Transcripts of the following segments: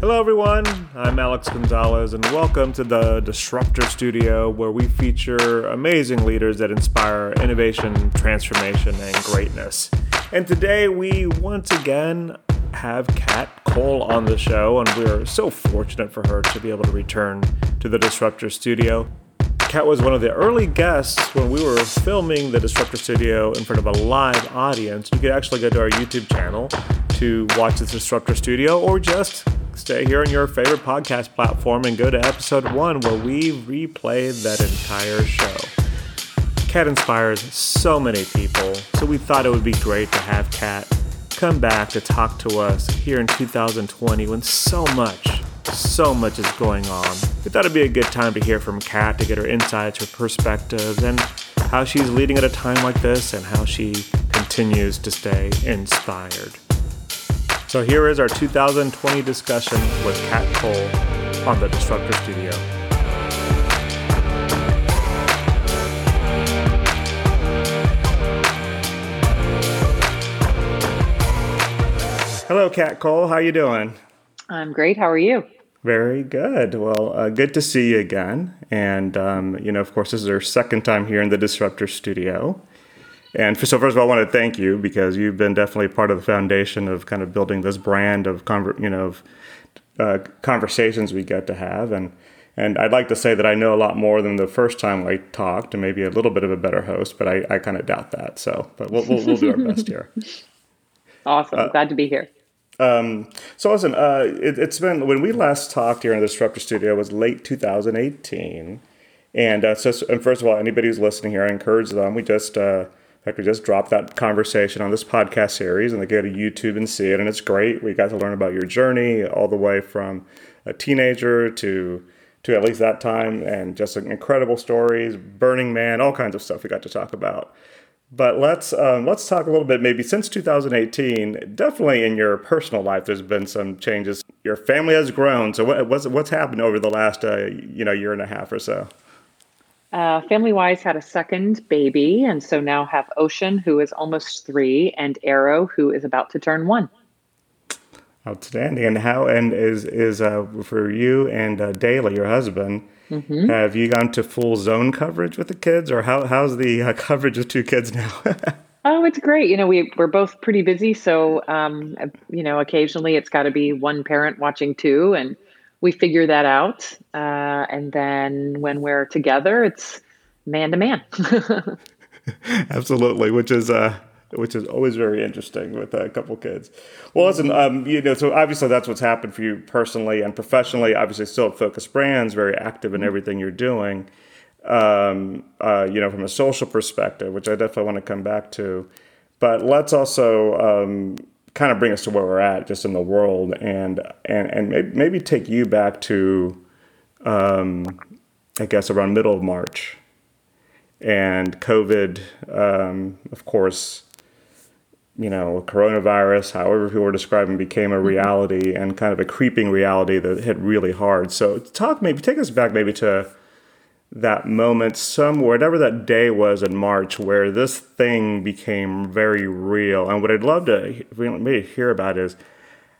Hello, everyone. I'm Alex Gonzalez, and welcome to the Disruptor Studio, where we feature amazing leaders that inspire innovation, transformation, and greatness. And today, we once again have Kat Cole on the show, and we're so fortunate for her to be able to return to the Disruptor Studio. Kat was one of the early guests when we were filming the Disruptor Studio in front of a live audience. You could actually go to our YouTube channel to watch the Disruptor Studio or just stay here on your favorite podcast platform and go to episode one where we replayed that entire show. Kat inspires so many people, so we thought it would be great to have Kat come back to talk to us here in 2020 when so much, so much is going on. We thought it'd be a good time to hear from Kat to get her insights, her perspectives, and how she's leading at a time like this and how she continues to stay inspired. So here is our 2020 discussion with Kat Cole on the Disruptor Studio. Hello, Kat Cole. How you doing? I'm great. How are you? Very good. Well, uh, good to see you again. And, um, you know, of course, this is our second time here in the Disruptor Studio. And so, first of all, I want to thank you because you've been definitely part of the foundation of kind of building this brand of, conver- you know, of, uh, conversations we get to have. And and I'd like to say that I know a lot more than the first time I talked, and maybe a little bit of a better host, but I, I kind of doubt that. So, but we'll, we'll, we'll do our best here. Awesome. Uh, Glad to be here. Um, so listen, uh, it, has been when we last talked here in the Disruptor Studio was late 2018, and uh, so and first of all, anybody who's listening here, I encourage them. We just fact, we just dropped that conversation on this podcast series, and they go to YouTube and see it, and it's great. We got to learn about your journey all the way from a teenager to to at least that time, and just incredible stories, Burning Man, all kinds of stuff we got to talk about. But let's um, let's talk a little bit. Maybe since 2018, definitely in your personal life, there's been some changes. Your family has grown. So what, what's what's happened over the last uh, you know year and a half or so? Uh, family wise, had a second baby, and so now have Ocean, who is almost three, and Arrow, who is about to turn one. Outstanding. And how and is is uh, for you and uh, Daly, your husband? Mm-hmm. Have you gone to full zone coverage with the kids, or how, how's the uh, coverage of two kids now? oh, it's great. You know, we we're both pretty busy, so um, you know, occasionally it's got to be one parent watching two, and we figure that out. Uh, and then when we're together, it's man to man. Absolutely, which is uh, which is always very interesting with a couple kids. Well, listen, um, you know, so obviously that's what's happened for you personally and professionally. Obviously, still at Focus Brands, very active in mm-hmm. everything you're doing. Um, uh, you know, from a social perspective, which I definitely want to come back to. But let's also um, kind of bring us to where we're at, just in the world, and and and maybe, maybe take you back to, um, I guess, around middle of March and COVID, um, of course, you know, coronavirus, however people were describing, became a mm-hmm. reality and kind of a creeping reality that hit really hard. So talk maybe take us back maybe to that moment, some whatever that day was in March, where this thing became very real. And what I'd love to maybe hear about is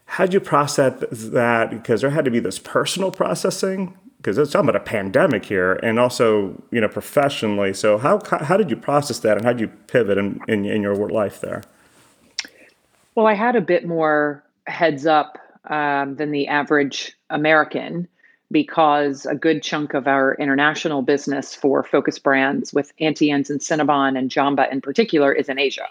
how'd you process that? Because there had to be this personal processing because it's talking about a pandemic here, and also you know professionally. So how how did you process that, and how did you pivot in, in, in your life there? Well, I had a bit more heads up um, than the average American because a good chunk of our international business for focus brands with Auntie and Cinnabon and Jamba in particular is in Asia.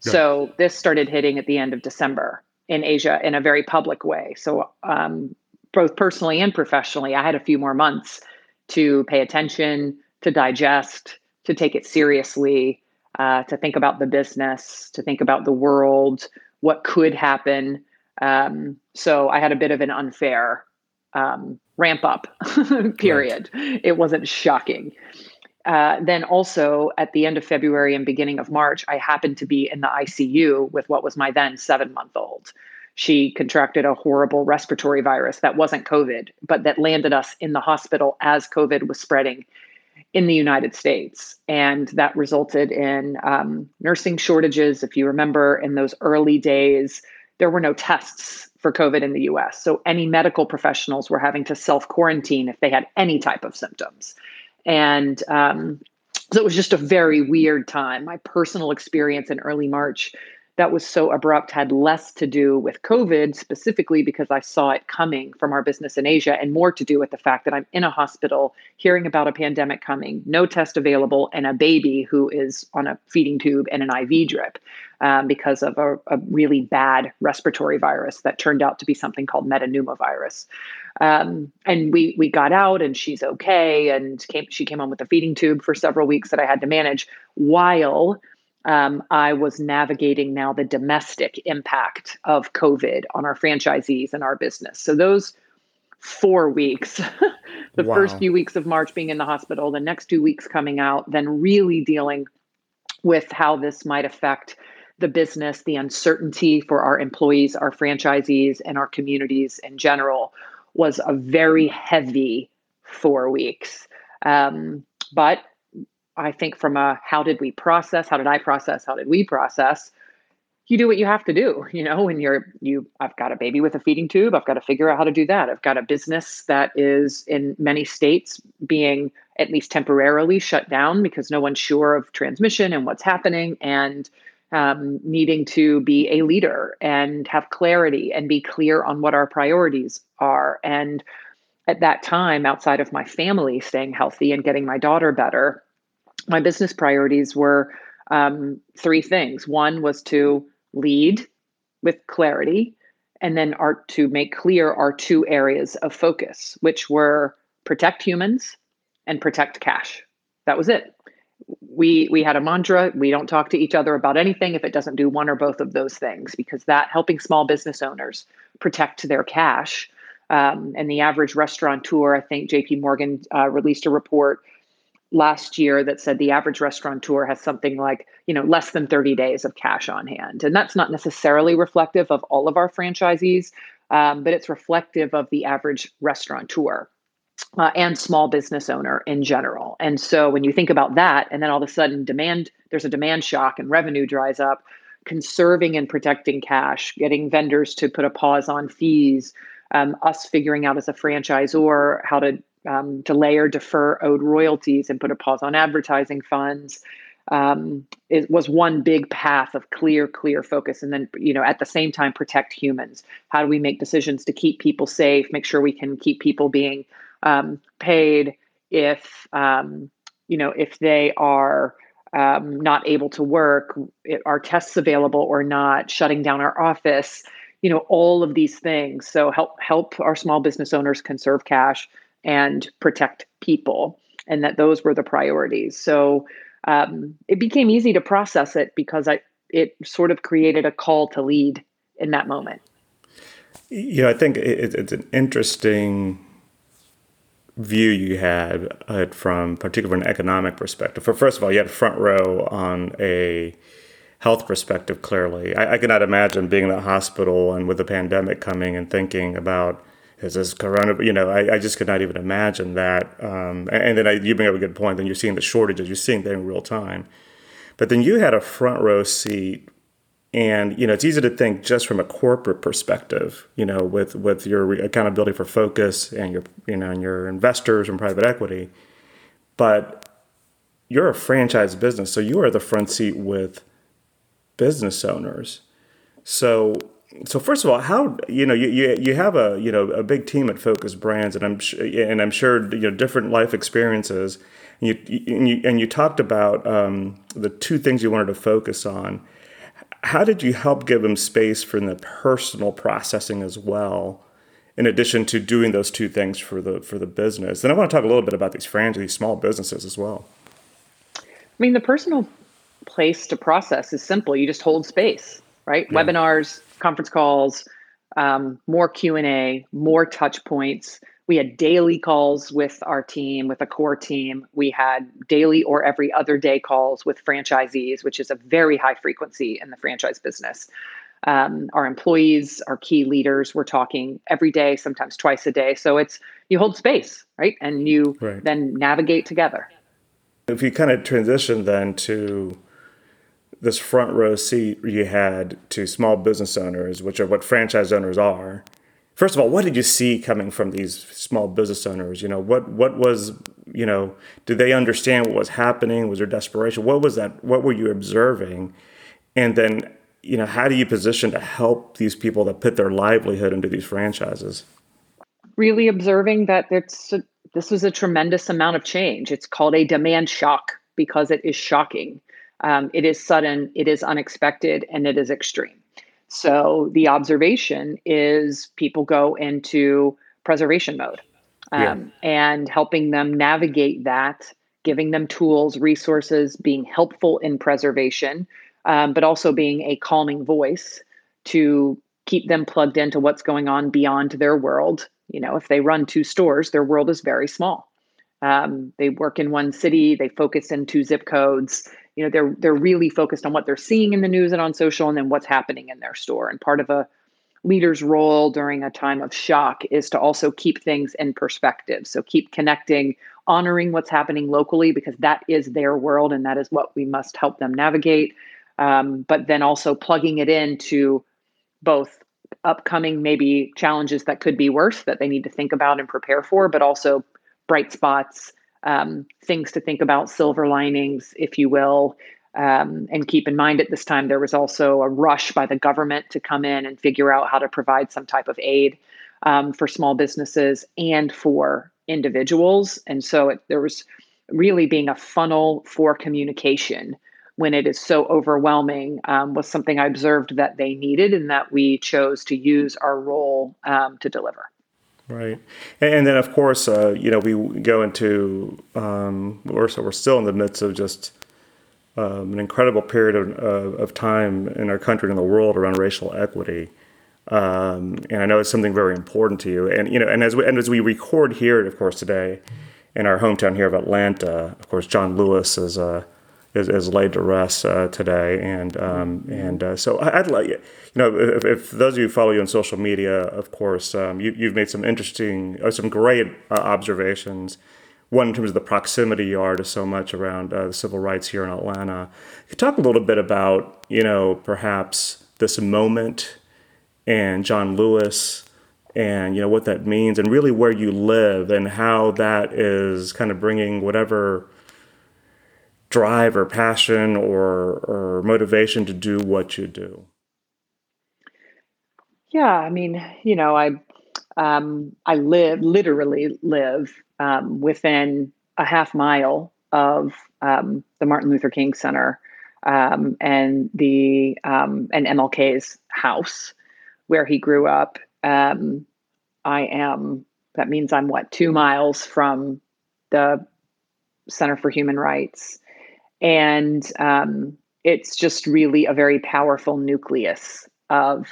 So this started hitting at the end of December in Asia in a very public way. So um, both personally and professionally, I had a few more months to pay attention, to digest, to take it seriously, uh, to think about the business, to think about the world, what could happen. Um, so I had a bit of an unfair um, ramp up period. Right. It wasn't shocking. Uh, then also at the end of February and beginning of March, I happened to be in the ICU with what was my then seven month old. She contracted a horrible respiratory virus that wasn't COVID, but that landed us in the hospital as COVID was spreading in the United States. And that resulted in um, nursing shortages. If you remember, in those early days, there were no tests for COVID in the US. So any medical professionals were having to self quarantine if they had any type of symptoms. And um, so it was just a very weird time. My personal experience in early March that was so abrupt had less to do with COVID specifically because I saw it coming from our business in Asia and more to do with the fact that I'm in a hospital hearing about a pandemic coming, no test available, and a baby who is on a feeding tube and an IV drip um, because of a, a, really bad respiratory virus that turned out to be something called metapneumovirus. Um, and we we got out and she's okay and came she came home with a feeding tube for several weeks that I had to manage while um, I was navigating now the domestic impact of COVID on our franchisees and our business. So those four weeks, the wow. first few weeks of March being in the hospital, the next two weeks coming out, then really dealing with how this might affect the business, the uncertainty for our employees, our franchisees, and our communities in general was a very heavy four weeks. Um, but I think from a how did we process, how did I process, how did we process, you do what you have to do, you know, when you're you I've got a baby with a feeding tube, I've got to figure out how to do that. I've got a business that is in many states being at least temporarily shut down because no one's sure of transmission and what's happening and um, needing to be a leader and have clarity and be clear on what our priorities are. And at that time, outside of my family staying healthy and getting my daughter better, my business priorities were um, three things. One was to lead with clarity, and then our, to make clear our two areas of focus, which were protect humans and protect cash. That was it. We we had a mantra. We don't talk to each other about anything if it doesn't do one or both of those things, because that helping small business owners protect their cash. Um, and the average restaurateur, I think J.P. Morgan uh, released a report last year that said the average restaurateur has something like you know less than 30 days of cash on hand. And that's not necessarily reflective of all of our franchisees um, but it's reflective of the average restaurateur uh, and small business owner in general. And so when you think about that and then all of a sudden demand there's a demand shock and revenue dries up conserving and protecting cash getting vendors to put a pause on fees um, us figuring out as a franchisor how to um, delay or defer owed royalties and put a pause on advertising funds. Um, it was one big path of clear, clear focus. And then, you know, at the same time, protect humans. How do we make decisions to keep people safe, make sure we can keep people being um, paid if, um, you know, if they are um, not able to work, are tests available or not, shutting down our office, you know, all of these things. So help help our small business owners conserve cash, and protect people, and that those were the priorities. So um, it became easy to process it because I it sort of created a call to lead in that moment. Yeah, I think it, it's an interesting view you had uh, from particularly an economic perspective. For first of all, you had front row on a health perspective. Clearly, I, I cannot imagine being in a hospital and with the pandemic coming and thinking about is this corona? You know, I, I just could not even imagine that. Um, and then I, you bring up a good point. Then you're seeing the shortages. You're seeing that in real time. But then you had a front row seat, and you know it's easy to think just from a corporate perspective. You know, with with your accountability for focus and your you know and your investors and private equity, but you're a franchise business, so you are the front seat with business owners. So so first of all, how you know you, you you have a you know a big team at Focus Brands, and I'm and I'm sure you know different life experiences. And you and you, and you talked about um, the two things you wanted to focus on. How did you help give them space for the personal processing as well, in addition to doing those two things for the for the business? And I want to talk a little bit about these franchise, these small businesses as well. I mean, the personal place to process is simple. You just hold space, right? Yeah. Webinars, conference calls, um, more Q and A, more touch points. We had daily calls with our team, with a core team. We had daily or every other day calls with franchisees, which is a very high frequency in the franchise business. Um, our employees, our key leaders, we're talking every day, sometimes twice a day. So it's you hold space, right? And you right. then navigate together. If you kind of transition then to this front row seat you had to small business owners, which are what franchise owners are. First of all, what did you see coming from these small business owners? You know, what what was you know, did they understand what was happening? Was there desperation? What was that? What were you observing? And then, you know, how do you position to help these people that put their livelihood into these franchises? Really observing that it's a, this was a tremendous amount of change. It's called a demand shock because it is shocking. Um, it is sudden, it is unexpected, and it is extreme. So the observation is people go into preservation mode um, yeah. and helping them navigate that, giving them tools, resources, being helpful in preservation, um, but also being a calming voice to keep them plugged into what's going on beyond their world. You know, if they run two stores, their world is very small. Um, they work in one city, they focus in two zip codes. You know, they're they're really focused on what they're seeing in the news and on social, and then what's happening in their store. And part of a leader's role during a time of shock is to also keep things in perspective. So keep connecting, honoring what's happening locally because that is their world and that is what we must help them navigate. Um, but then also plugging it into both upcoming maybe challenges that could be worse that they need to think about and prepare for, but also bright spots, um, things to think about, silver linings, if you will, um, and keep in mind at this time, there was also a rush by the government to come in and figure out how to provide some type of aid um, for small businesses and for individuals. And so it, there was really being a funnel for communication when it is so overwhelming um, was something I observed that they needed and that we chose to use our role um, to deliver. Right, and then of course, uh, you know, we go into um, we're so we're still in the midst of just um, an incredible period of, uh, of time in our country and the world around racial equity. Um, and I know it's something very important to you. And you know, and as we and as we record here, of course, today in our hometown here of Atlanta, of course, John Lewis is uh, is, is laid to rest uh, today. And um, and uh, so I'd like you know if, if, those of you follow you on social media, of course, um, you, have made some interesting, uh, some great uh, observations one in terms of the proximity you are to so much around uh, the civil rights here in Atlanta. Could talk a little bit about you know perhaps this moment and John Lewis and you know what that means and really where you live and how that is kind of bringing whatever drive or passion or or motivation to do what you do. Yeah, I mean, you know, I um, I live literally live um, within a half mile of um, the Martin Luther King Center um, and the um, and MLK's house where he grew up. Um, I am. That means I'm what two miles from the Center for Human Rights, and um, it's just really a very powerful nucleus of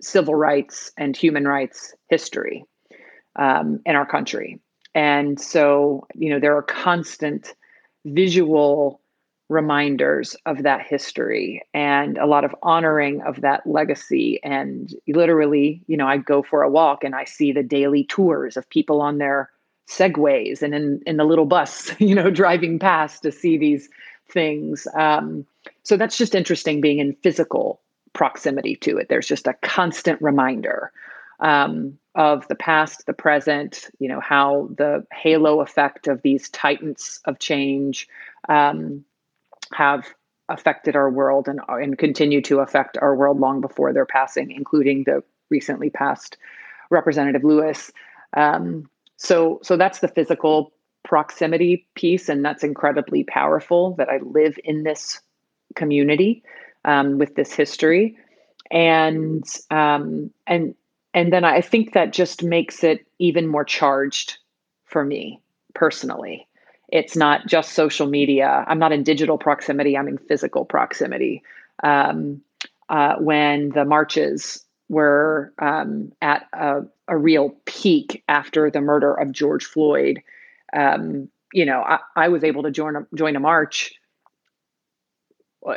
civil rights and human rights history um, in our country. And so, you know, there are constant visual reminders of that history and a lot of honoring of that legacy. And literally, you know, I go for a walk and I see the daily tours of people on their segways and in, in the little bus, you know, driving past to see these things. Um, so that's just interesting being in physical proximity to it. There's just a constant reminder um, of the past, the present, you know, how the halo effect of these titans of change um, have affected our world and, and continue to affect our world long before their passing, including the recently passed Representative Lewis. Um, so, so that's the physical proximity piece, and that's incredibly powerful. That I live in this community um, with this history, and um, and and then I think that just makes it even more charged for me personally. It's not just social media. I'm not in digital proximity. I'm in physical proximity. Um, uh, when the marches were um, at a, a, real peak after the murder of George Floyd, um, you know, I, I was able to join a, join a march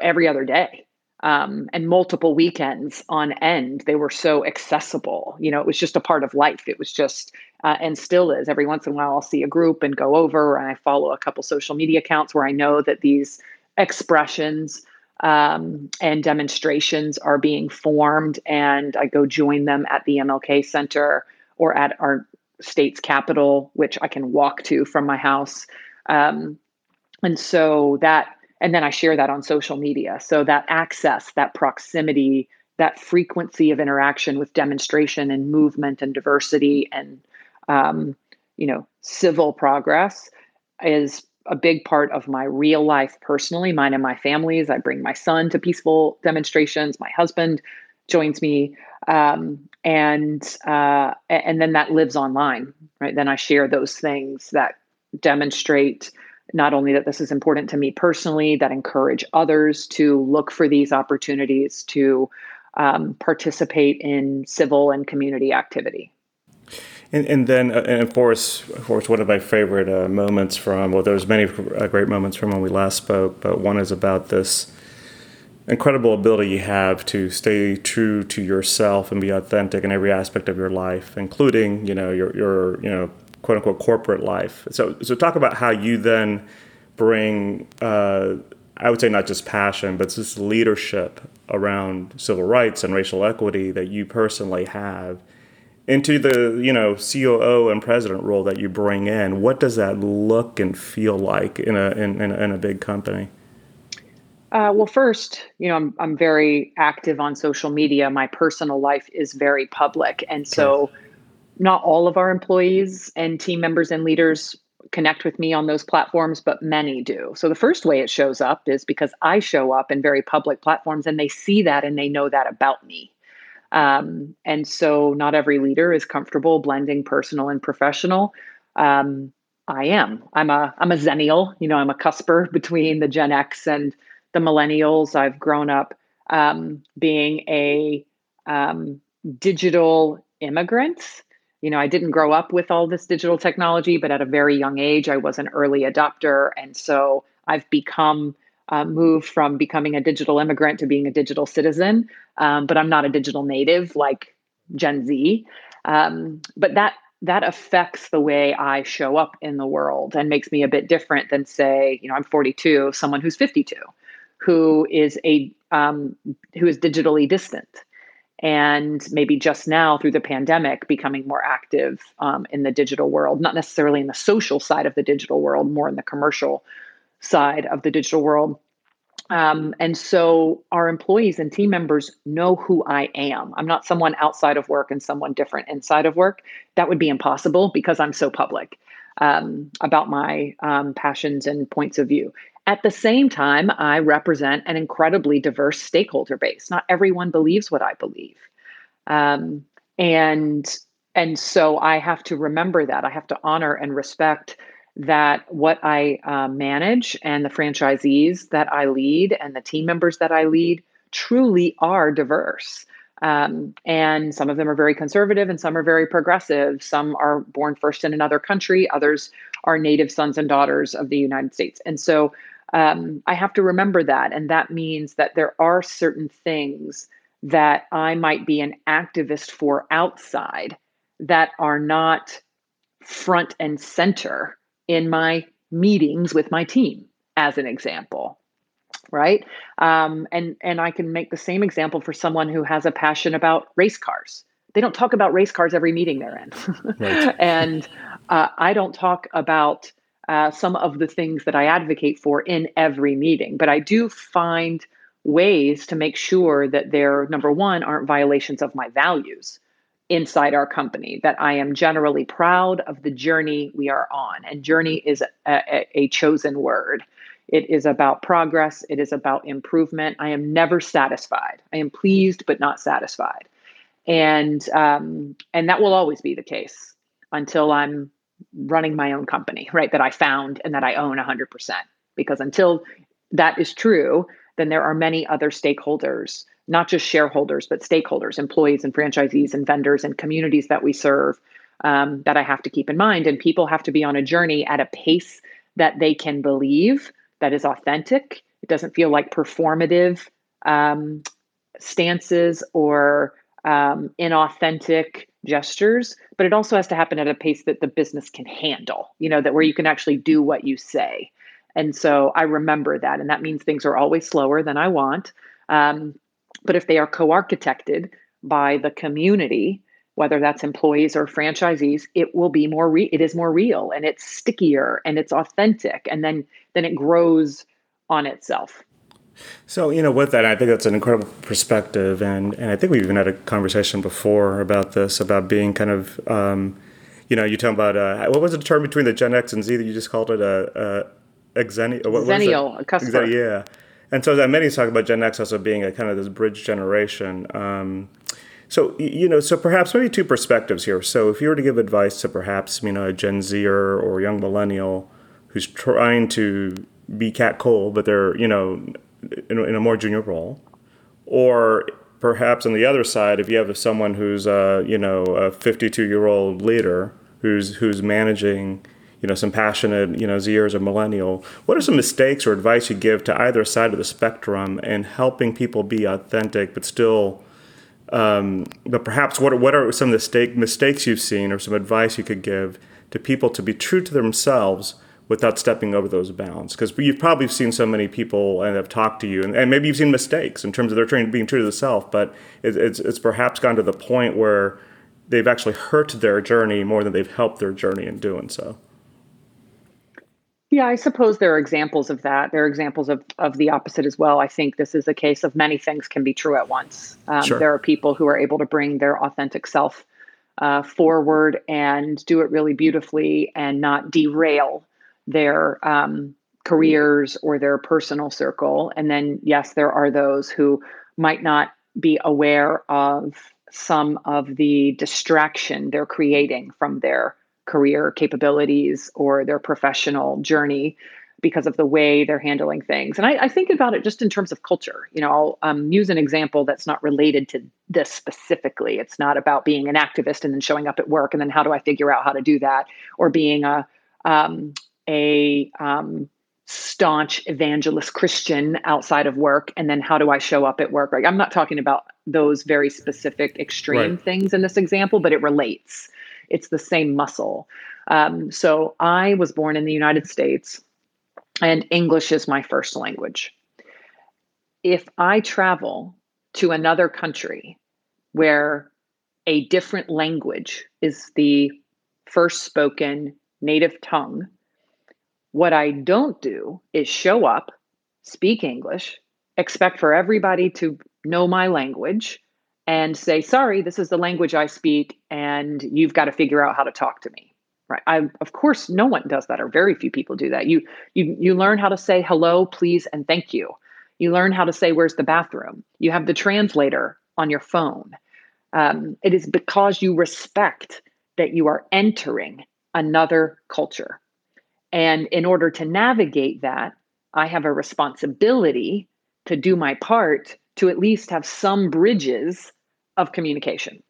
every other day um, and multiple weekends on end. They were so accessible. You know, it was just a part of life. It was just, uh, and still is. Every once in a while, I'll see a group and go over, and I follow a couple social media accounts where I know that these expressions um, and demonstrations are being formed, and I go join them at the MLK Center or at our state's capital, which I can walk to from my house. Um, and so that, and then I share that on social media. So that access, that proximity, that frequency of interaction with demonstration and movement and diversity and, um, you know, civil progress is a big part of my real life personally, mine and my family's. I bring my son to peaceful demonstrations. My husband joins me, um, and uh, and then that lives online, right? Then I share those things that demonstrate not only that this is important to me personally, that encourage others to look for these opportunities to um, participate in civil and community activity. And, and then, uh, and of course, of course, one of my favorite uh, moments from well, there's many uh, great moments from when we last spoke, but one is about this incredible ability you have to stay true to yourself and be authentic in every aspect of your life, including you know your your you know quote unquote corporate life. So so talk about how you then bring. Uh, I would say not just passion, but just leadership around civil rights and racial equity that you personally have into the you know COO and president role that you bring in, what does that look and feel like in a in, in, in a big company? Uh, well, first, you know, I'm I'm very active on social media. My personal life is very public, and so not all of our employees and team members and leaders connect with me on those platforms, but many do. So the first way it shows up is because I show up in very public platforms, and they see that and they know that about me. Um, and so not every leader is comfortable blending personal and professional. Um, I am. I'm a I'm a Xennial. You know, I'm a cusper between the Gen X and the millennials. I've grown up um, being a um, digital immigrant. You know, I didn't grow up with all this digital technology, but at a very young age, I was an early adopter, and so I've become uh, move from becoming a digital immigrant to being a digital citizen. Um, but I'm not a digital native like Gen Z. Um, but that that affects the way I show up in the world and makes me a bit different than say, you know, I'm 42, someone who's 52, who is a um, who is digitally distant and maybe just now through the pandemic becoming more active um, in the digital world not necessarily in the social side of the digital world more in the commercial side of the digital world. Um, and so our employees and team members know who I am. I'm not someone outside of work and someone different inside of work. That would be impossible because I'm so public um, about my um, passions and points of view. At the same time, I represent an incredibly diverse stakeholder base. Not everyone believes what I believe. Um, and and so I have to remember that. I have to honor and respect that what I uh, manage and the franchisees that I lead and the team members that I lead truly are diverse. Um, and some of them are very conservative and some are very progressive. Some are born first in another country, others are native sons and daughters of the United States. And so um, I have to remember that. And that means that there are certain things that I might be an activist for outside that are not front and center in my meetings with my team, as an example right um, and and i can make the same example for someone who has a passion about race cars they don't talk about race cars every meeting they're in right. and uh, i don't talk about uh, some of the things that i advocate for in every meeting but i do find ways to make sure that they're number one aren't violations of my values inside our company that I am generally proud of the journey we are on. And journey is a, a, a, chosen word. It is about progress, it is about improvement. I am never satisfied. I am pleased, but not satisfied. And, um, and that will always be the case until I'm running my own company, right? That I found and that I own 100%. Because until that is true, then there are many other stakeholders not just shareholders, but stakeholders, employees and franchisees and vendors and communities that we serve um, that I have to keep in mind. And people have to be on a journey at a pace that they can believe that is authentic. It doesn't feel like performative um, stances or um, inauthentic gestures, but it also has to happen at a pace that the business can handle, you know, that where you can actually do what you say. And so I remember that. And that means things are always slower than I want. Um, but if they are co architected by the community, whether that's employees or franchisees, it will be more re- it is more real and it's stickier and it's authentic and then then it grows on itself. So, you know, with that, I think that's an incredible perspective. And, and I think we've even had a conversation before about this, about being kind of, um, you know, you talking about, uh, what was the term between the Gen X and Z that you just called it? A, a, a Xennial? What, Xennial, a cusper. Yeah. And so that many talk about Gen X also being a kind of this bridge generation. Um, so you know, so perhaps maybe two perspectives here. So if you were to give advice to perhaps you know a Gen Zer or young millennial who's trying to be Kat Cole, but they're you know in, in a more junior role, or perhaps on the other side, if you have someone who's uh, you know a 52 year old leader who's who's managing you know some passionate you know Zers or millennial, what are some mistakes or advice you give to either side of the spectrum in helping people be authentic but still um, but perhaps what, what are some mistake, mistakes you've seen or some advice you could give to people to be true to themselves without stepping over those bounds? Because you've probably seen so many people and have talked to you, and, and maybe you've seen mistakes in terms of their trying being true to the self, but it, it's, it's perhaps gone to the point where they've actually hurt their journey more than they've helped their journey in doing so. Yeah, I suppose there are examples of that. There are examples of, of the opposite as well. I think this is a case of many things can be true at once. Um, sure. There are people who are able to bring their authentic self uh, forward and do it really beautifully and not derail their um, careers or their personal circle. And then, yes, there are those who might not be aware of some of the distraction they're creating from their career capabilities or their professional journey because of the way they're handling things. And I, I think about it just in terms of culture. You know, I'll um, use an example that's not related to this specifically. It's not about being an activist and then showing up at work and then how do I figure out how to do that, or being a um, a um, staunch evangelist Christian outside of work and then how do I show up at work. Right? I'm not talking about those very specific extreme right. things in this example, but it relates it's the same muscle. Um, so I was born in the United States, and English is my first language. If I travel to another country where a different language is the first spoken native tongue, what I don't do is show up, speak English, expect for everybody to know my language, and say, sorry, this is the language I speak, and you've got to figure out how to talk to me. Right. I, of course, no one does that, or very few people do that. You, you, you learn how to say hello, please, and thank you. You learn how to say, where's the bathroom? You have the translator on your phone. Um, it is because you respect that you are entering another culture. And in order to navigate that, I have a responsibility to do my part to at least have some bridges of communication.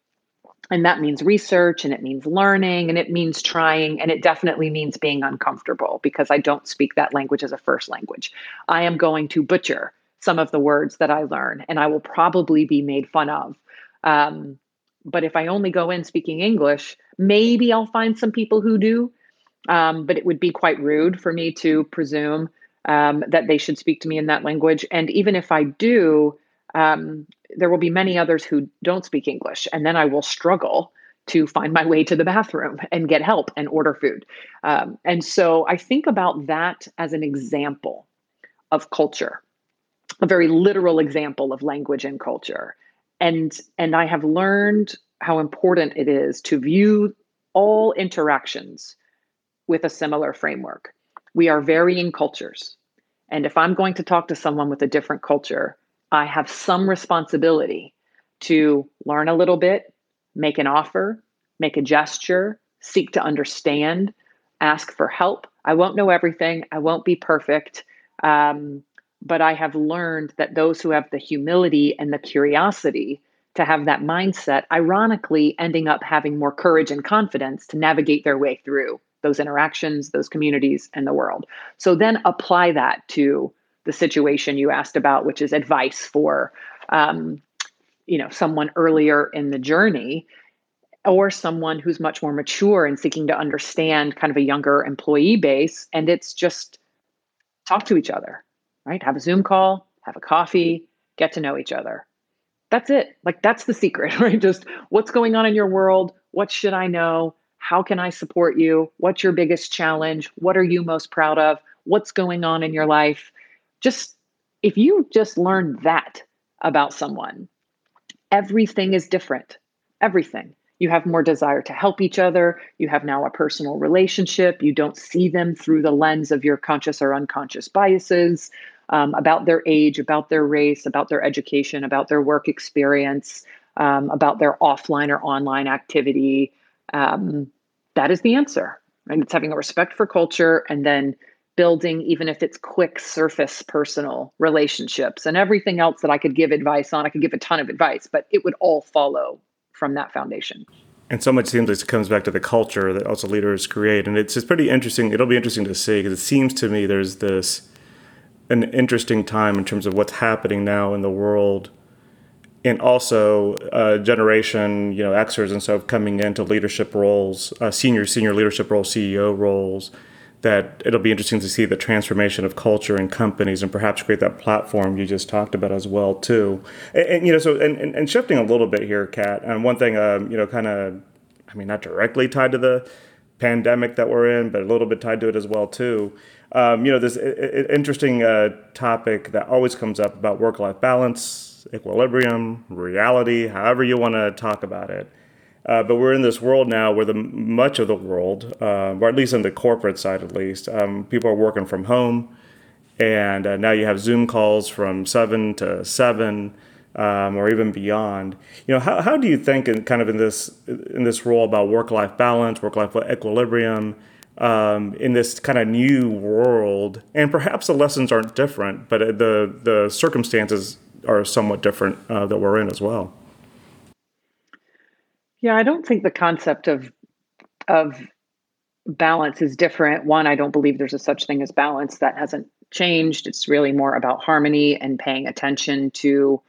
And that means research and it means learning and it means trying and it definitely means being uncomfortable because I don't speak that language as a first language. I am going to butcher some of the words that I learn and I will probably be made fun of. Um, but if I only go in speaking English, maybe I'll find some people who do. Um, but it would be quite rude for me to presume um, that they should speak to me in that language. And even if I do, um, there will be many others who don't speak English, and then I will struggle to find my way to the bathroom and get help and order food. Um, and so I think about that as an example of culture, a very literal example of language and culture. And, and I have learned how important it is to view all interactions with a similar framework. We are varying cultures. And if I'm going to talk to someone with a different culture, I have some responsibility to learn a little bit, make an offer, make a gesture, seek to understand, ask for help. I won't know everything, I won't be perfect. Um, but I have learned that those who have the humility and the curiosity to have that mindset, ironically, ending up having more courage and confidence to navigate their way through those interactions, those communities, and the world. So then apply that to the situation you asked about, which is advice for, um, you know, someone earlier in the journey or someone who's much more mature and seeking to understand kind of a younger employee base. And it's just talk to each other, right? Have a Zoom call, have a coffee, get to know each other. That's it. Like that's the secret, right? Just what's going on in your world? What should I know? How can I support you? What's your biggest challenge? What are you most proud of? What's going on in your life? Just if you just learn that about someone, everything is different. Everything. You have more desire to help each other. You have now a personal relationship. You don't see them through the lens of your conscious or unconscious biases um, about their age, about their race, about their education, about their work experience, um, about their offline or online activity. Um, that is the answer. And it's having a respect for culture and then building, even if it's quick surface personal relationships and everything else that I could give advice on. I could give a ton of advice, but it would all follow from that foundation. And so much seems like it comes back to the culture that also leaders create. And it's just pretty interesting. It'll be interesting to see because it seems to me there's this an interesting time in terms of what's happening now in the world. And also, uh, generation, you know, Xers and stuff coming into leadership roles, uh, senior, senior leadership roles, CEO roles, that it'll be interesting to see the transformation of culture in companies and perhaps create that platform you just talked about as well too. And, and you know so and, and, shifting a little bit here kat and one thing um, you know kind of i mean not directly tied to the pandemic that we're in but a little bit tied to it as well too. Um, you know this interesting uh, topic that always comes up about work-life balance equilibrium reality however you want to talk about it. Uh, but we're in this world now where the much of the world, uh, or at least on the corporate side, at least, um, people are working from home, and uh, now you have Zoom calls from seven to seven, um, or even beyond. You know, how, how do you think, in kind of in this in this role about work life balance, work life equilibrium, um, in this kind of new world, and perhaps the lessons aren't different, but the the circumstances are somewhat different uh, that we're in as well. Yeah, I don't think the concept of of balance is different. One, I don't believe there's a such thing as balance. That hasn't changed. It's really more about harmony and paying attention to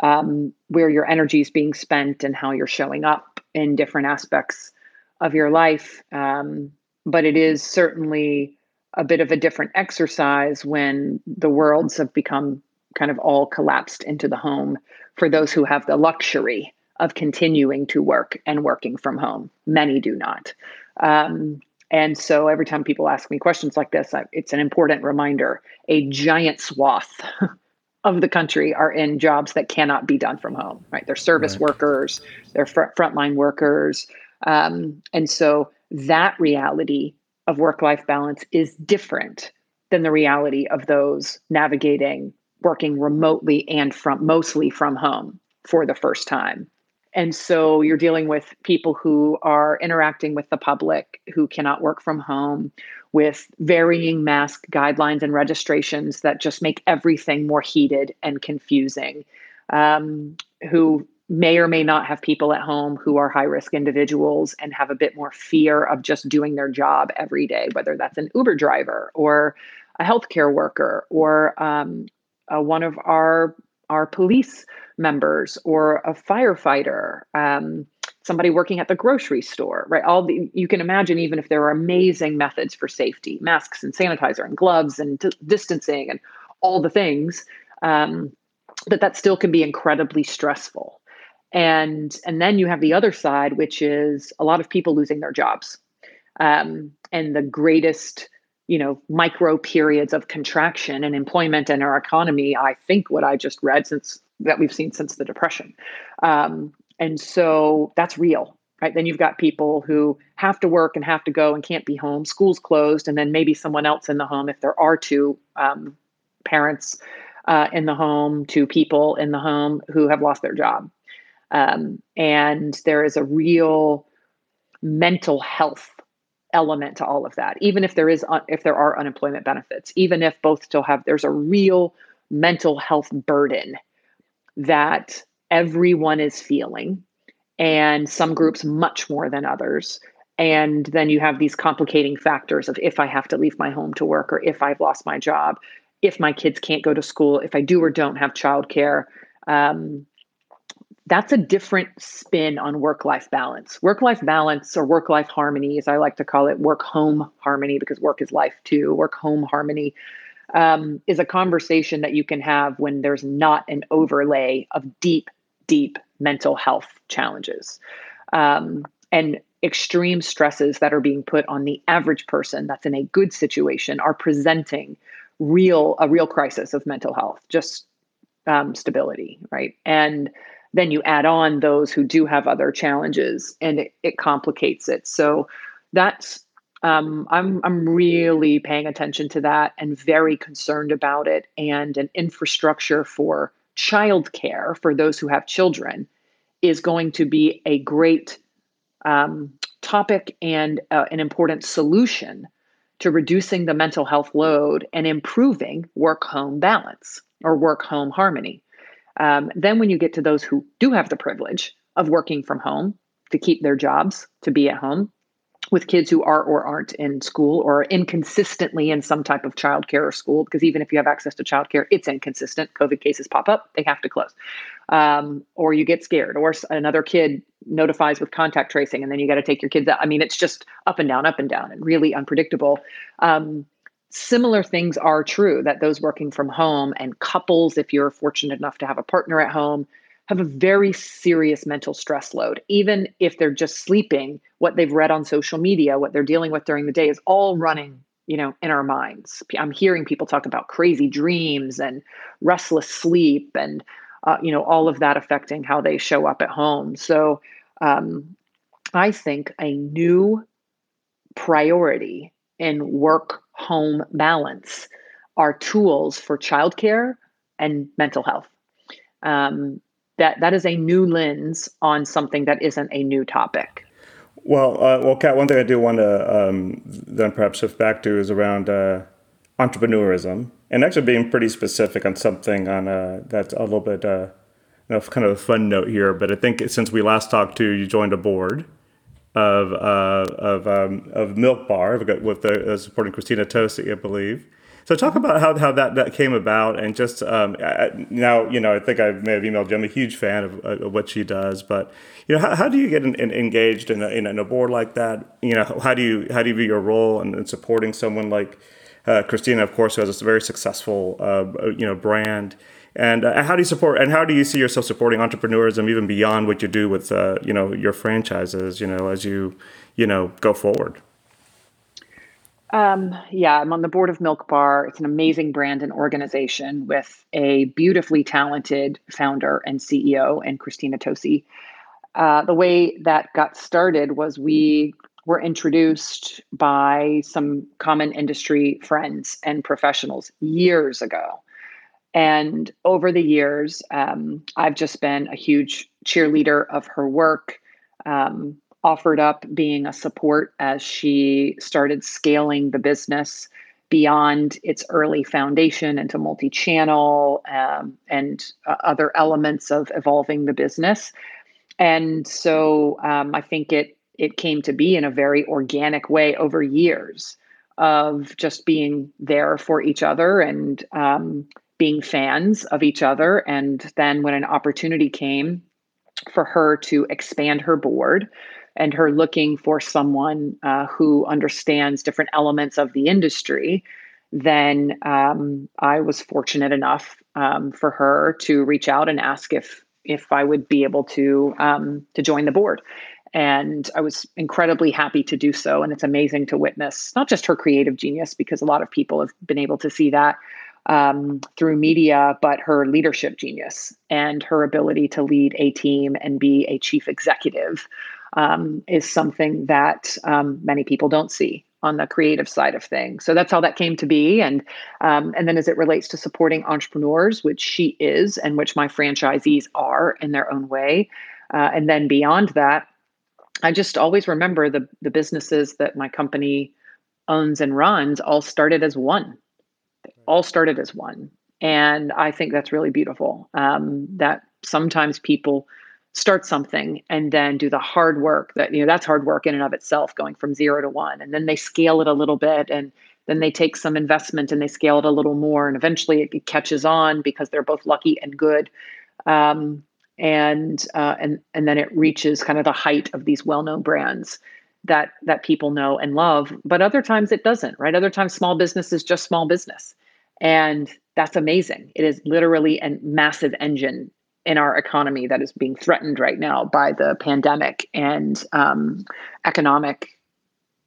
um, where your energy is being spent and how you're showing up in different aspects of your life. Um, but it is certainly a bit of a different exercise when the worlds have become kind of all collapsed into the home for those who have the luxury of continuing to work and working from home. Many do not. Um, and so every time people ask me questions like this, I, it's an important reminder a giant swath of the country are in jobs that cannot be done from home, right? They're service right. workers, they're fr- frontline workers. Um, and so that reality of work life balance is different than the reality of those navigating working remotely and from mostly from home for the first time. And so you're dealing with people who are interacting with the public who cannot work from home with varying mask guidelines and registrations that just make everything more heated and confusing, um, who may or may not have people at home who are high risk individuals and have a bit more fear of just doing their job every day, whether that's an Uber driver or a healthcare worker or um, uh, one of our our police members or a firefighter, um, somebody working at the grocery store, right? All the, you can imagine, even if there are amazing methods for safety, masks and sanitizer and gloves and distancing and all the things, um, that that still can be incredibly stressful. And and then you have the other side, which is a lot of people losing their jobs, um, and the greatest you know micro periods of contraction and employment in our economy i think what i just read since that we've seen since the depression. Um, and so that's real right? Then you've got people who have to work and have to go and can't be home schools closed and then maybe someone else in the home if there are two um, parents uh, in the home two people in the home who have lost their job. Um, and there is a real mental health element to all of that even if there is if there are unemployment benefits even if both still have there's a real mental health burden that everyone is feeling and some groups much more than others. And then you have these complicating factors of if i have to leave my home to work or if i've lost my job if my kids can't go to school if i do or don't have childcare um, that's a different spin on work life balance. Work life balance or work life harmony, as I like to call it, work home harmony, because work is life too, work home harmony um, is a conversation that you can have when there's not an overlay of deep, deep mental health challenges um, and extreme stresses that are being put on the average person that's in a good situation are presenting real a real crisis of mental health just um, stability right and then you add on those who do have other challenges and it, it complicates it so that's um, I'm I'm really paying attention to that and very concerned about it and an infrastructure for childcare for those who have children is going to be a great um, topic and uh, an important solution to reducing the mental health load and improving work home balance or work home harmony. Um, then, when you get to those who do have the privilege of working from home to keep their jobs, to be at home, with kids who are or aren't in school or inconsistently in some type of childcare or school, because even if you have access to childcare, it's inconsistent. COVID cases pop up, they have to close. Um, or you get scared, or another kid notifies with contact tracing, and then you got to take your kids out. I mean, it's just up and down, up and down, and really unpredictable. Um, similar things are true that those working from home and couples, if you're fortunate enough to have a partner at home, have a very serious mental stress load. Even if they're just sleeping, what they've read on social media, what they're dealing with during the day is all running, you know, in our minds. I'm hearing people talk about crazy dreams and restless sleep and, uh, you know, all of that affecting how they show up at home. So um, I think a new priority in work home balance are tools for childcare and mental health. Um, that that is a new lens on something that isn't a new topic. Well, uh, well, Kat, one thing I do want to um, then perhaps shift back to is around uh, entrepreneurism and actually being pretty specific on something on uh, that's a little bit, uh, you know, kind of a fun note here. But I think since we last talked to you, you, joined a board of uh, of um, of Milk Bar with the, uh, supporting Christina Tosi, I believe. So talk about how, how that, that came about and just um, now, you know, I think I may have emailed you. I'm a huge fan of, of what she does, but you know, how, how do you get in, in, engaged in a, in a board like that? You know, how do you, how do you view your role in, in supporting someone like uh, Christina, of course, who has a very successful, uh, you know, brand. And uh, how do you support? And how do you see yourself supporting entrepreneurism even beyond what you do with, uh, you know, your franchises? You know, as you, you know, go forward. Um, yeah, I'm on the board of Milk Bar. It's an amazing brand and organization with a beautifully talented founder and CEO, and Christina Tosi. Uh, the way that got started was we were introduced by some common industry friends and professionals years ago. And over the years, um, I've just been a huge cheerleader of her work. Um, offered up being a support as she started scaling the business beyond its early foundation into multi channel um, and uh, other elements of evolving the business. And so um, I think it it came to be in a very organic way over years of just being there for each other and um, being fans of each other. And then when an opportunity came for her to expand her board, and her looking for someone uh, who understands different elements of the industry, then um, I was fortunate enough um, for her to reach out and ask if if I would be able to um, to join the board. And I was incredibly happy to do so. And it's amazing to witness not just her creative genius, because a lot of people have been able to see that um, through media, but her leadership genius and her ability to lead a team and be a chief executive um, is something that um, many people don't see on the creative side of things. So that's how that came to be. And um, and then as it relates to supporting entrepreneurs, which she is, and which my franchisees are in their own way, uh, and then beyond that, I just always remember the the businesses that my company owns and runs all started as one. They all started as one, and I think that's really beautiful. Um, that sometimes people start something and then do the hard work that you know that's hard work in and of itself going from zero to one. And then they scale it a little bit and then they take some investment and they scale it a little more and eventually it catches on because they're both lucky and good. Um, and uh, and and then it reaches kind of the height of these well-known brands that that people know and love but other times it doesn't right other times small business is just small business And that's amazing. It is literally a massive engine in our economy that is being threatened right now by the pandemic and um, economic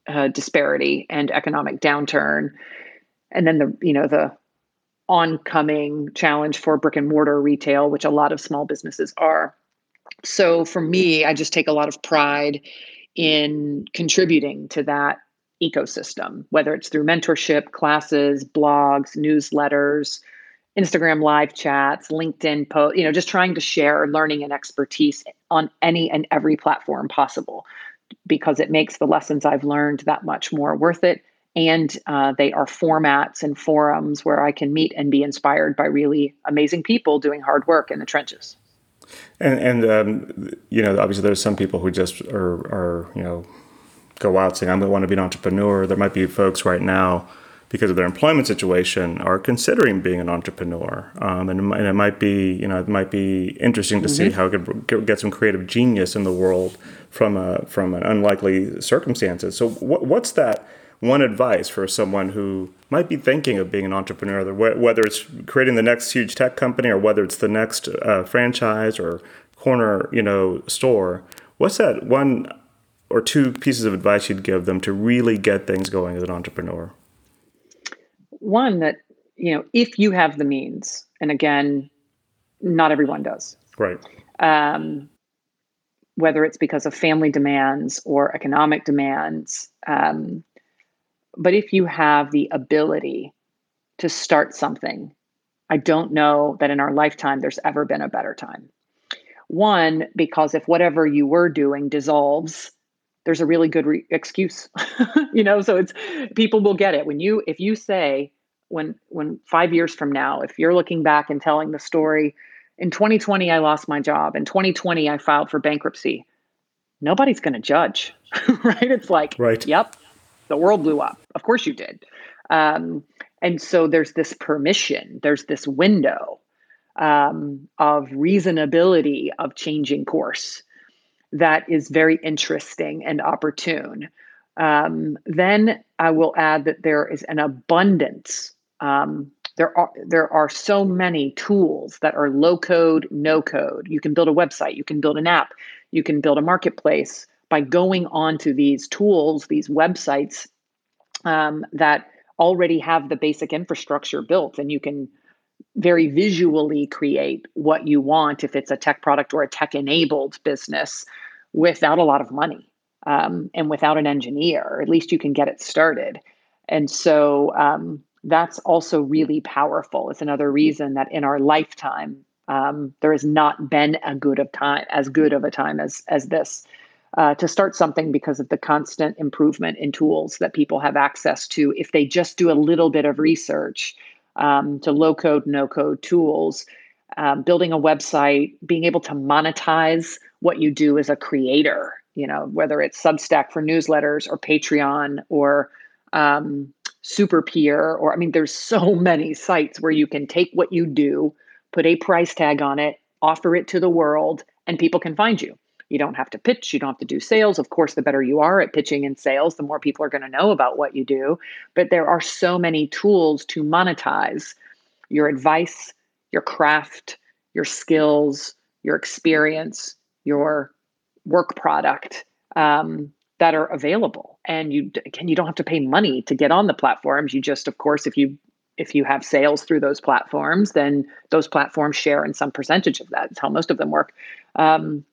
uh, disparity and economic downturn, and then the you know the oncoming challenge for brick and mortar retail, which a lot of small businesses are. So for me, I just take a lot of pride in contributing to that ecosystem, whether it's through mentorship, classes, blogs, newsletters, Instagram live chats, LinkedIn post, you know, just trying to share learning and expertise on any and every platform possible because it makes the lessons I've learned that much more worth it. And uh, they are formats and forums where I can meet and be inspired by really amazing people doing hard work in the trenches. And, and um, you know, obviously, there's some people who just are, are you know, go out saying, I'm going to want to be an entrepreneur." There might be folks right now because of their employment situation are considering being an entrepreneur um, and, and, it might be you know it might be interesting to mm-hmm. see how it could get some creative genius in the world from a from an unlikely circumstances so what, what's that one advice for someone who might be thinking of being an entrepreneur whether it's creating the next huge tech company or whether it's the next uh, franchise or corner you know store what's that one or two pieces of advice you'd give them to really get things going as an entrepreneur? One that you know if you have the means and again not everyone does. Right. Um, whether it's because of family demands or economic demands um, but if you have the ability to start something i don't know that in our lifetime there's ever been a better time. One because if whatever you were doing dissolves there's a really good re- excuse you know so it's people will get it. When you if you say when when 5 years from now if you're looking back and telling the story in 2020 I lost my job. In 2020 I filed for bankruptcy. Nobody's going to judge right? It's like right. yep the world blew up of course you did um, and so there's this permission there's this window um, of reasonability of changing course that is very interesting and opportune. Um, then I will add that there is an abundance. Um, there are there are so many tools that are low code, no code. You can build a website, you can build an app, you can build a marketplace by going onto these tools, these websites um, that already have the basic infrastructure built, and you can very visually create what you want if it's a tech product or a tech enabled business without a lot of money um, and without an engineer. At least you can get it started. And so um, that's also really powerful. It's another reason that in our lifetime, um, there has not been a good of time as good of a time as as this uh, to start something because of the constant improvement in tools that people have access to if they just do a little bit of research um, to low code, no code tools, um, building a website, being able to monetize what you do as a creator, you know, whether it's Substack for newsletters or Patreon or um, SuperPeer, or I mean, there's so many sites where you can take what you do, put a price tag on it, offer it to the world, and people can find you. You don't have to pitch, you don't have to do sales. Of course, the better you are at pitching and sales, the more people are going to know about what you do. But there are so many tools to monetize your advice, your craft, your skills, your experience, your work product um, that are available. And you again, you don't have to pay money to get on the platforms. You just, of course, if you if you have sales through those platforms, then those platforms share in some percentage of that. That's how most of them work. Um,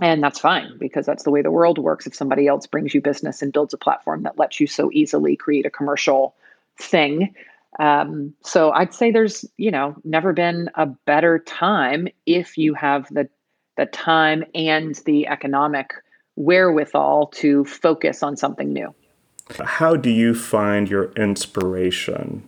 and that's fine because that's the way the world works. If somebody else brings you business and builds a platform that lets you so easily create a commercial thing, um, so I'd say there's, you know, never been a better time if you have the the time and the economic wherewithal to focus on something new. How do you find your inspiration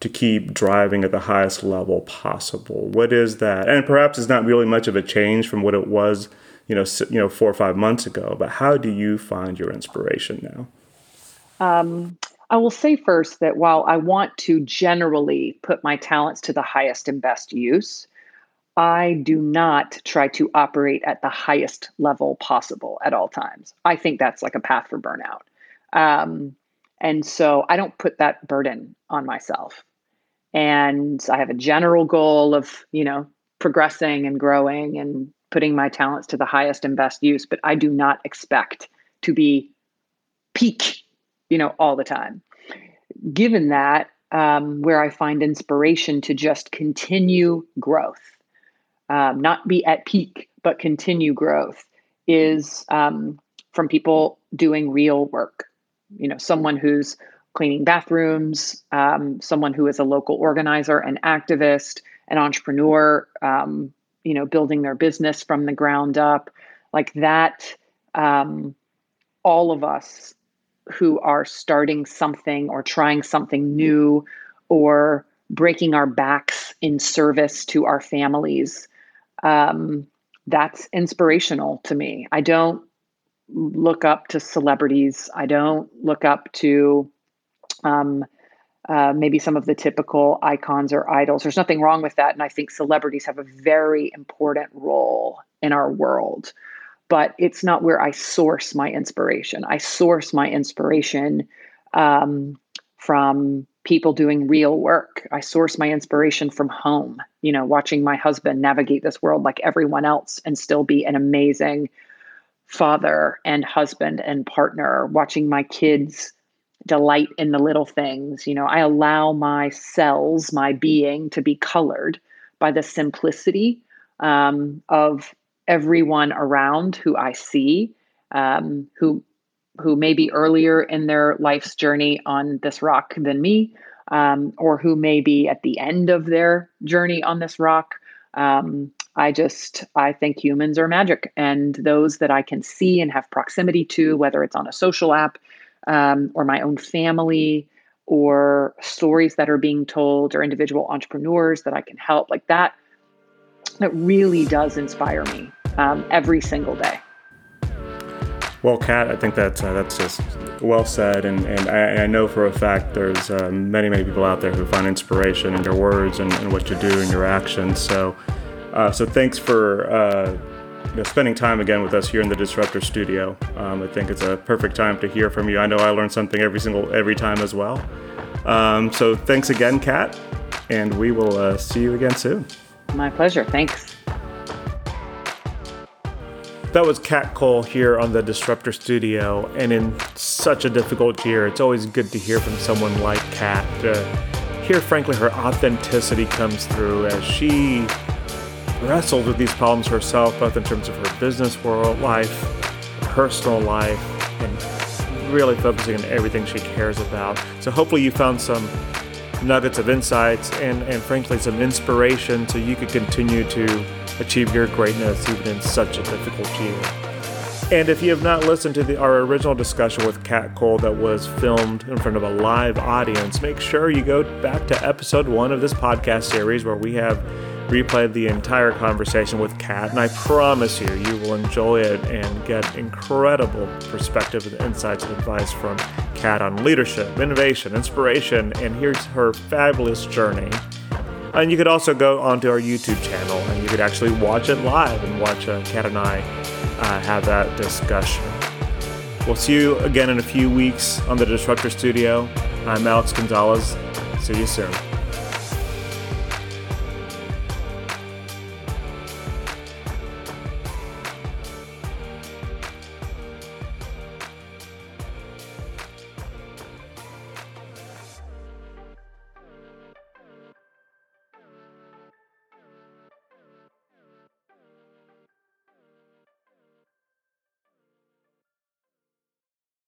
to keep driving at the highest level possible? What is that? And perhaps it's not really much of a change from what it was, you know, you know, four or five months ago. But how do you find your inspiration now? Um, I will say first that while I want to generally put my talents to the highest and best use, I do not try to operate at the highest level possible at all times. I think that's like a path for burnout. Um, and so I don't put that burden on myself. and I have a general goal of, you know, progressing and growing and putting my talents to the highest and best use, but I do not expect to be peak, you know, all the time. Given that, um, where I find inspiration to just continue growth, um, not be at peak, but continue growth, is um, from people doing real work. You know, someone who's cleaning bathrooms, um, someone who is a local organizer, an activist, an entrepreneur, um, you know, building their business from the ground up, like that. Um, all of us who are starting something or trying something new or breaking our backs in service to our families, um, that's inspirational to me. I don't look up to celebrities. I don't look up to um, uh, maybe some of the typical icons or idols. There's nothing wrong with that. And I think celebrities have a very important role in our world, but it's not where I source my inspiration. I source my inspiration um, from people doing real work. I source my inspiration from home, you know, watching my husband navigate this world like everyone else and still be an amazing father and husband and partner, watching my kids delight in the little things. You know, I allow my cells, my being, to be colored by the simplicity um, of everyone around who I see, um, who who may be earlier in their life's journey on this rock than me, um, or who may be at the end of their journey on this rock. Um, I just I think humans are magic, and those that I can see and have proximity to, whether it's on a social app um, or my own family or stories that are being told or individual entrepreneurs that I can help like that that really does inspire me um, every single day. Well, Kat, I think that's uh, that's just well said, and and I, I know for a fact there's uh, many many people out there who find inspiration in your words and, and what you do and your actions. So, uh, so thanks for uh, you know, spending time again with us here in the Disruptor Studio. Um, I think it's a perfect time to hear from you. I know I learn something every single every time as well. Um, so thanks again, Kat, and we will uh, see you again soon. My pleasure. Thanks. That was Kat Cole here on the Disruptor Studio, and in such a difficult year, it's always good to hear from someone like Kat. Uh, here, frankly, her authenticity comes through as she wrestled with these problems herself, both in terms of her business world life, personal life, and really focusing on everything she cares about. So hopefully you found some nuggets of insights and, and frankly some inspiration so you could continue to achieve your greatness even in such a difficult year. And if you have not listened to the, our original discussion with Kat Cole that was filmed in front of a live audience, make sure you go back to episode one of this podcast series where we have replayed the entire conversation with Kat, and I promise you, you will enjoy it and get incredible perspective and insights and advice from Kat on leadership, innovation, inspiration, and here's her fabulous journey. And you could also go onto our YouTube channel and you could actually watch it live and watch uh, Kat and I uh, have that discussion. We'll see you again in a few weeks on the Disruptor Studio. I'm Alex Gonzalez. See you soon.